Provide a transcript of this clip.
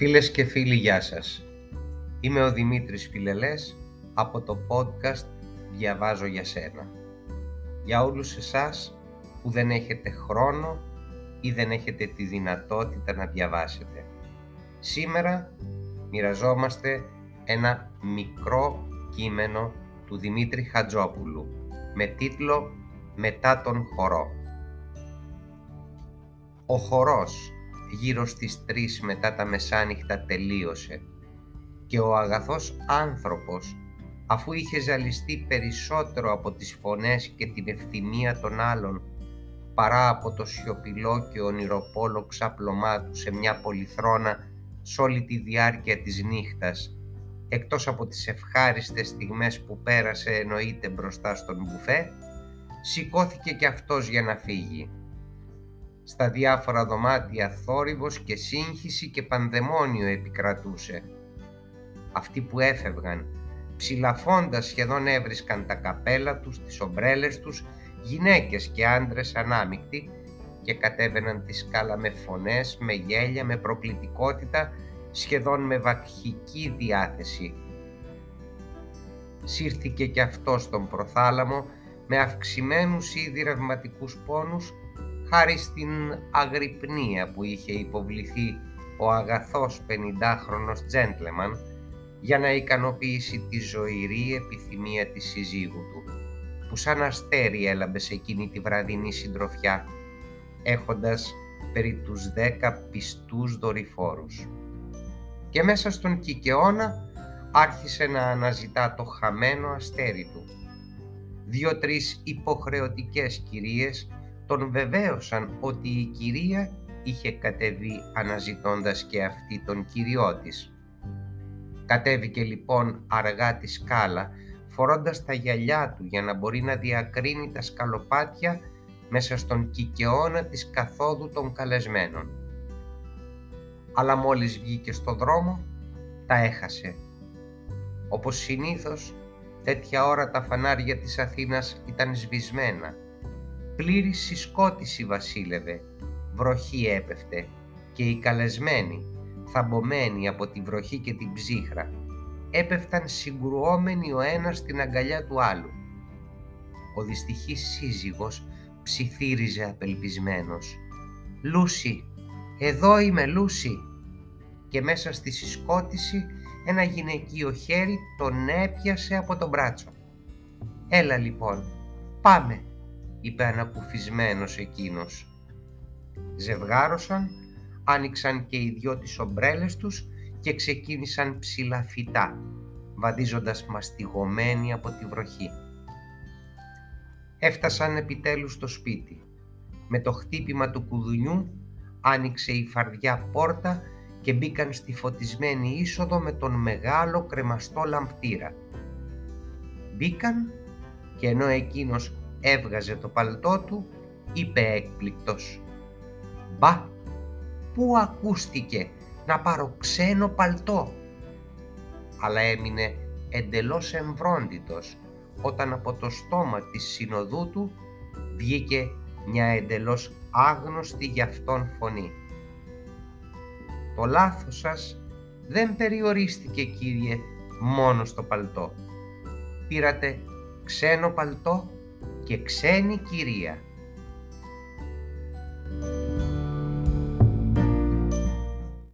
Φίλες και φίλοι, γεια σας. Είμαι ο Δημήτρης Φιλελές από το podcast «Διαβάζω για σένα». Για όλους εσάς που δεν έχετε χρόνο ή δεν έχετε τη δυνατότητα να διαβάσετε. Σήμερα μοιραζόμαστε ένα μικρό κείμενο του Δημήτρη Χατζόπουλου με τίτλο «Μετά τον χορό». Ο χορός γύρω στις τρεις μετά τα μεσάνυχτα τελείωσε. Και ο αγαθός άνθρωπος αφού είχε ζαλιστεί περισσότερο από τις φωνές και την ευθυμία των άλλων παρά από το σιωπηλό και ονειροπόλο ξάπλωμά του σε μια πολυθρόνα σ' όλη τη διάρκεια της νύχτας εκτός από τις ευχάριστες στιγμές που πέρασε εννοείται μπροστά στον μπουφέ σηκώθηκε και αυτός για να φύγει στα διάφορα δωμάτια θόρυβος και σύγχυση και πανδαιμόνιο επικρατούσε. Αυτοί που έφευγαν, ψηλαφώντας σχεδόν έβρισκαν τα καπέλα τους, τις ομπρέλες τους, γυναίκες και άντρες ανάμεικτοι και κατέβαιναν τη σκάλα με φωνές, με γέλια, με προκλητικότητα, σχεδόν με βακχική διάθεση. Σύρθηκε και αυτό στον προθάλαμο με αυξημένους ήδη ρευματικούς πόνους χάρη στην αγρυπνία που είχε υποβληθεί ο αγαθός 50χρονος τζέντλεμαν για να ικανοποιήσει τη ζωηρή επιθυμία της συζύγου του, που σαν αστέρι έλαμπε σε εκείνη τη βραδινή συντροφιά, έχοντας περί τους δέκα πιστούς δορυφόρους. Και μέσα στον Κικαιώνα άρχισε να αναζητά το χαμένο αστέρι του. Δύο-τρεις υποχρεωτικές κυρίες τον βεβαίωσαν ότι η κυρία είχε κατεβεί αναζητώντας και αυτή τον κυριό της. Κατέβηκε λοιπόν αργά τη σκάλα, φορώντας τα γυαλιά του για να μπορεί να διακρίνει τα σκαλοπάτια μέσα στον κικαιώνα της καθόδου των καλεσμένων. Αλλά μόλις βγήκε στο δρόμο, τα έχασε. Όπως συνήθως, τέτοια ώρα τα φανάρια της Αθήνας ήταν σβησμένα πλήρη συσκότηση βασίλευε, βροχή έπεφτε και οι καλεσμένοι, θαμπομένοι από τη βροχή και την ψύχρα, έπεφταν συγκρουόμενοι ο ένας στην αγκαλιά του άλλου. Ο δυστυχής σύζυγος ψιθύριζε απελπισμένος. «Λούσι, εδώ είμαι Λούσι!» Και μέσα στη συσκότηση ένα γυναικείο χέρι τον έπιασε από τον μπράτσο. «Έλα λοιπόν, πάμε!» Είπε ανακουφισμένος εκείνος. Ζευγάρωσαν, άνοιξαν και οι δυο τις ομπρέλες τους και ξεκίνησαν ψηλά φυτά, βαδίζοντας μαστιγωμένοι από τη βροχή. Έφτασαν επιτέλους στο σπίτι. Με το χτύπημα του κουδουνιού άνοιξε η φαρδιά πόρτα και μπήκαν στη φωτισμένη είσοδο με τον μεγάλο κρεμαστό λαμπτήρα. Μπήκαν και ενώ εκείνος έβγαζε το παλτό του, είπε έκπληκτος «Μπα, πού ακούστηκε να πάρω ξένο παλτό» αλλά έμεινε εντελώς εμβρόντιτος όταν από το στόμα της συνοδού του βγήκε μια εντελώς άγνωστη για αυτόν φωνή. Το λάθος σας δεν περιορίστηκε κύριε μόνο στο παλτό. Πήρατε ξένο παλτό; Και ξένη κυρία